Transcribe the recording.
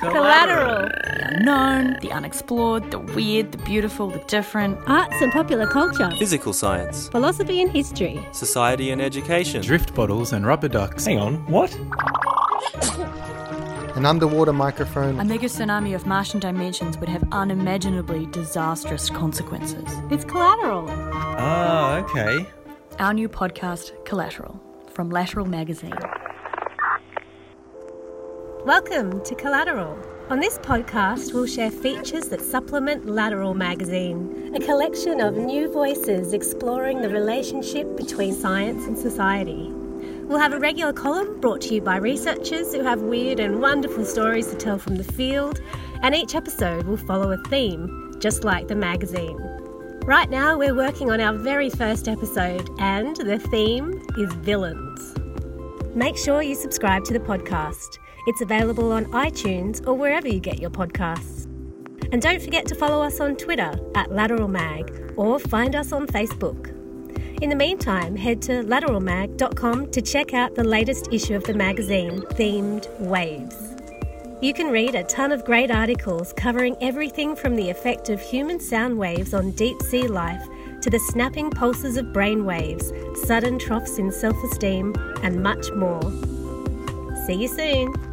Collateral. The unknown, the unexplored, the weird, the beautiful, the different. Arts and popular culture. Physical science, Philosophy and history. society and education. Drift bottles and rubber ducks. Hang on, what? An underwater microphone. A mega tsunami of Martian dimensions would have unimaginably disastrous consequences. It's collateral. Ah, okay. Our new podcast, Collateral, from Lateral Magazine. Welcome to Collateral. On this podcast, we'll share features that supplement Lateral magazine, a collection of new voices exploring the relationship between science and society. We'll have a regular column brought to you by researchers who have weird and wonderful stories to tell from the field, and each episode will follow a theme, just like the magazine. Right now, we're working on our very first episode, and the theme is villains. Make sure you subscribe to the podcast. It's available on iTunes or wherever you get your podcasts. And don't forget to follow us on Twitter at Lateral Mag or find us on Facebook. In the meantime, head to lateralmag.com to check out the latest issue of the magazine themed Waves. You can read a ton of great articles covering everything from the effect of human sound waves on deep sea life to the snapping pulses of brain waves, sudden troughs in self esteem, and much more. See you soon.